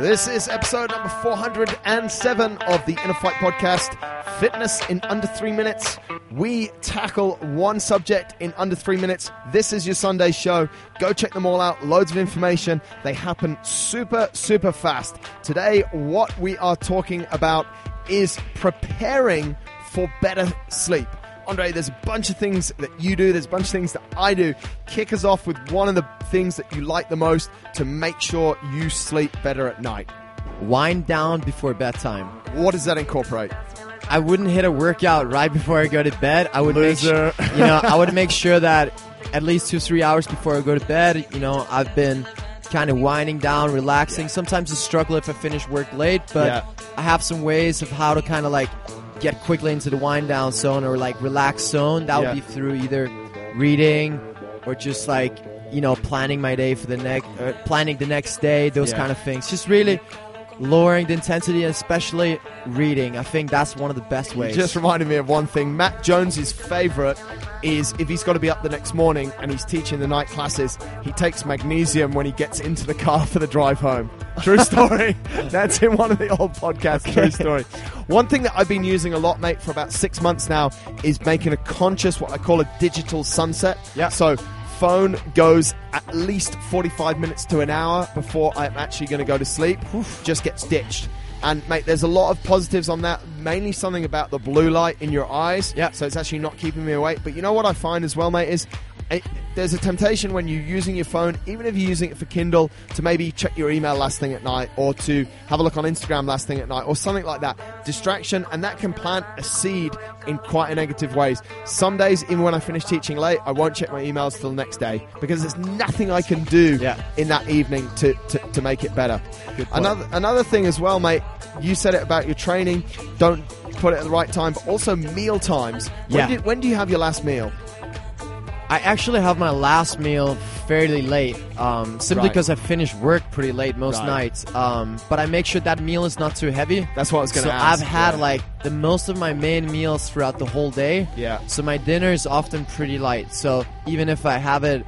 This is episode number 407 of the Inner Fight Podcast Fitness in Under Three Minutes. We tackle one subject in under three minutes. This is your Sunday show. Go check them all out. Loads of information. They happen super, super fast. Today, what we are talking about is preparing for better sleep. Andre, there's a bunch of things that you do, there's a bunch of things that I do. Kick us off with one of the things that you like the most to make sure you sleep better at night. Wind down before bedtime. What does that incorporate? I wouldn't hit a workout right before I go to bed. I would Loser. make sure, you know, I would make sure that at least two, three hours before I go to bed, you know, I've been kind of winding down, relaxing. Sometimes I struggle if I finish work late, but Yeah. I have some ways of how to kind of like get quickly into the wind down zone or like relax zone. That Yeah. would be through either reading or just like, you know, planning my day for the next, uh, planning the next day, those Yeah. kind of things. Just really lowering the intensity, especially reading. I think that's one of the best ways. Just reminded me of one thing. Matt Jones's favorite is if he's got to be up the next morning and he's teaching the night classes, he takes magnesium when he gets into the car for the drive home. True story. That's in one of the old podcasts. True story. One thing that I've been using a lot, mate, for about six months now is making a conscious, what I call a digital sunset. Yeah. So phone goes at least 45 minutes to an hour before I'm actually going to go to sleep. Just gets ditched. And mate, there's a lot of positives on that. Mainly something about the blue light in your eyes. Yeah. So it's actually not keeping me awake. But you know what I find as well, mate, is it, there's a temptation when you're using your phone, even if you're using it for Kindle, to maybe check your email last thing at night, or to have a look on Instagram last thing at night, or something like that. Distraction, and that can plant a seed in quite a negative ways. Some days, even when I finish teaching late, I won't check my emails till the next day because there's nothing I can do Yeah. in that evening to, to, to make it better. Another another thing as well, mate. You said it about your training. Don't put it at the right time, but also meal times. When, Yeah. do, when do you have your last meal? I actually have my last meal fairly late, um, simply Right. because I finish work pretty late most Right. nights. Um, but I make sure that meal is not too heavy. That's what I was gonna. So to I've had yeah. like the most of my main meals throughout the whole day. Yeah. So my dinner is often pretty light. So even if I have it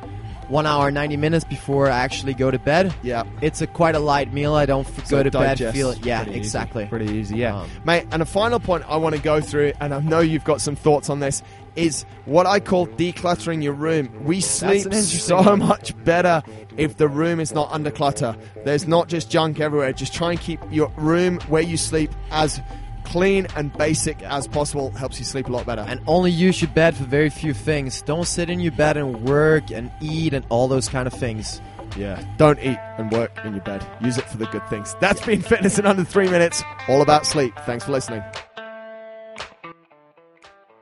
one hour ninety minutes before I actually go to bed, Yeah. it's a quite a light meal. I don't f- So go to bed feel it. Yeah, pretty easy. exactly. Pretty easy, yeah. Um, Mate, and a final point I want to go through, and I know you've got some thoughts on this, is what I call decluttering your room. We sleep so one. much better if the room is not under clutter. There's not just junk everywhere. Just try and keep your room where you sleep as clean and basic as possible. Helps you sleep a lot better. And only use your bed for very few things. Don't sit in your bed and work and eat and all those kind of things. Yeah. Don't eat and work in your bed. Use it for the good things. That's been Fitness in Under Three Minutes, all about sleep. Thanks for listening.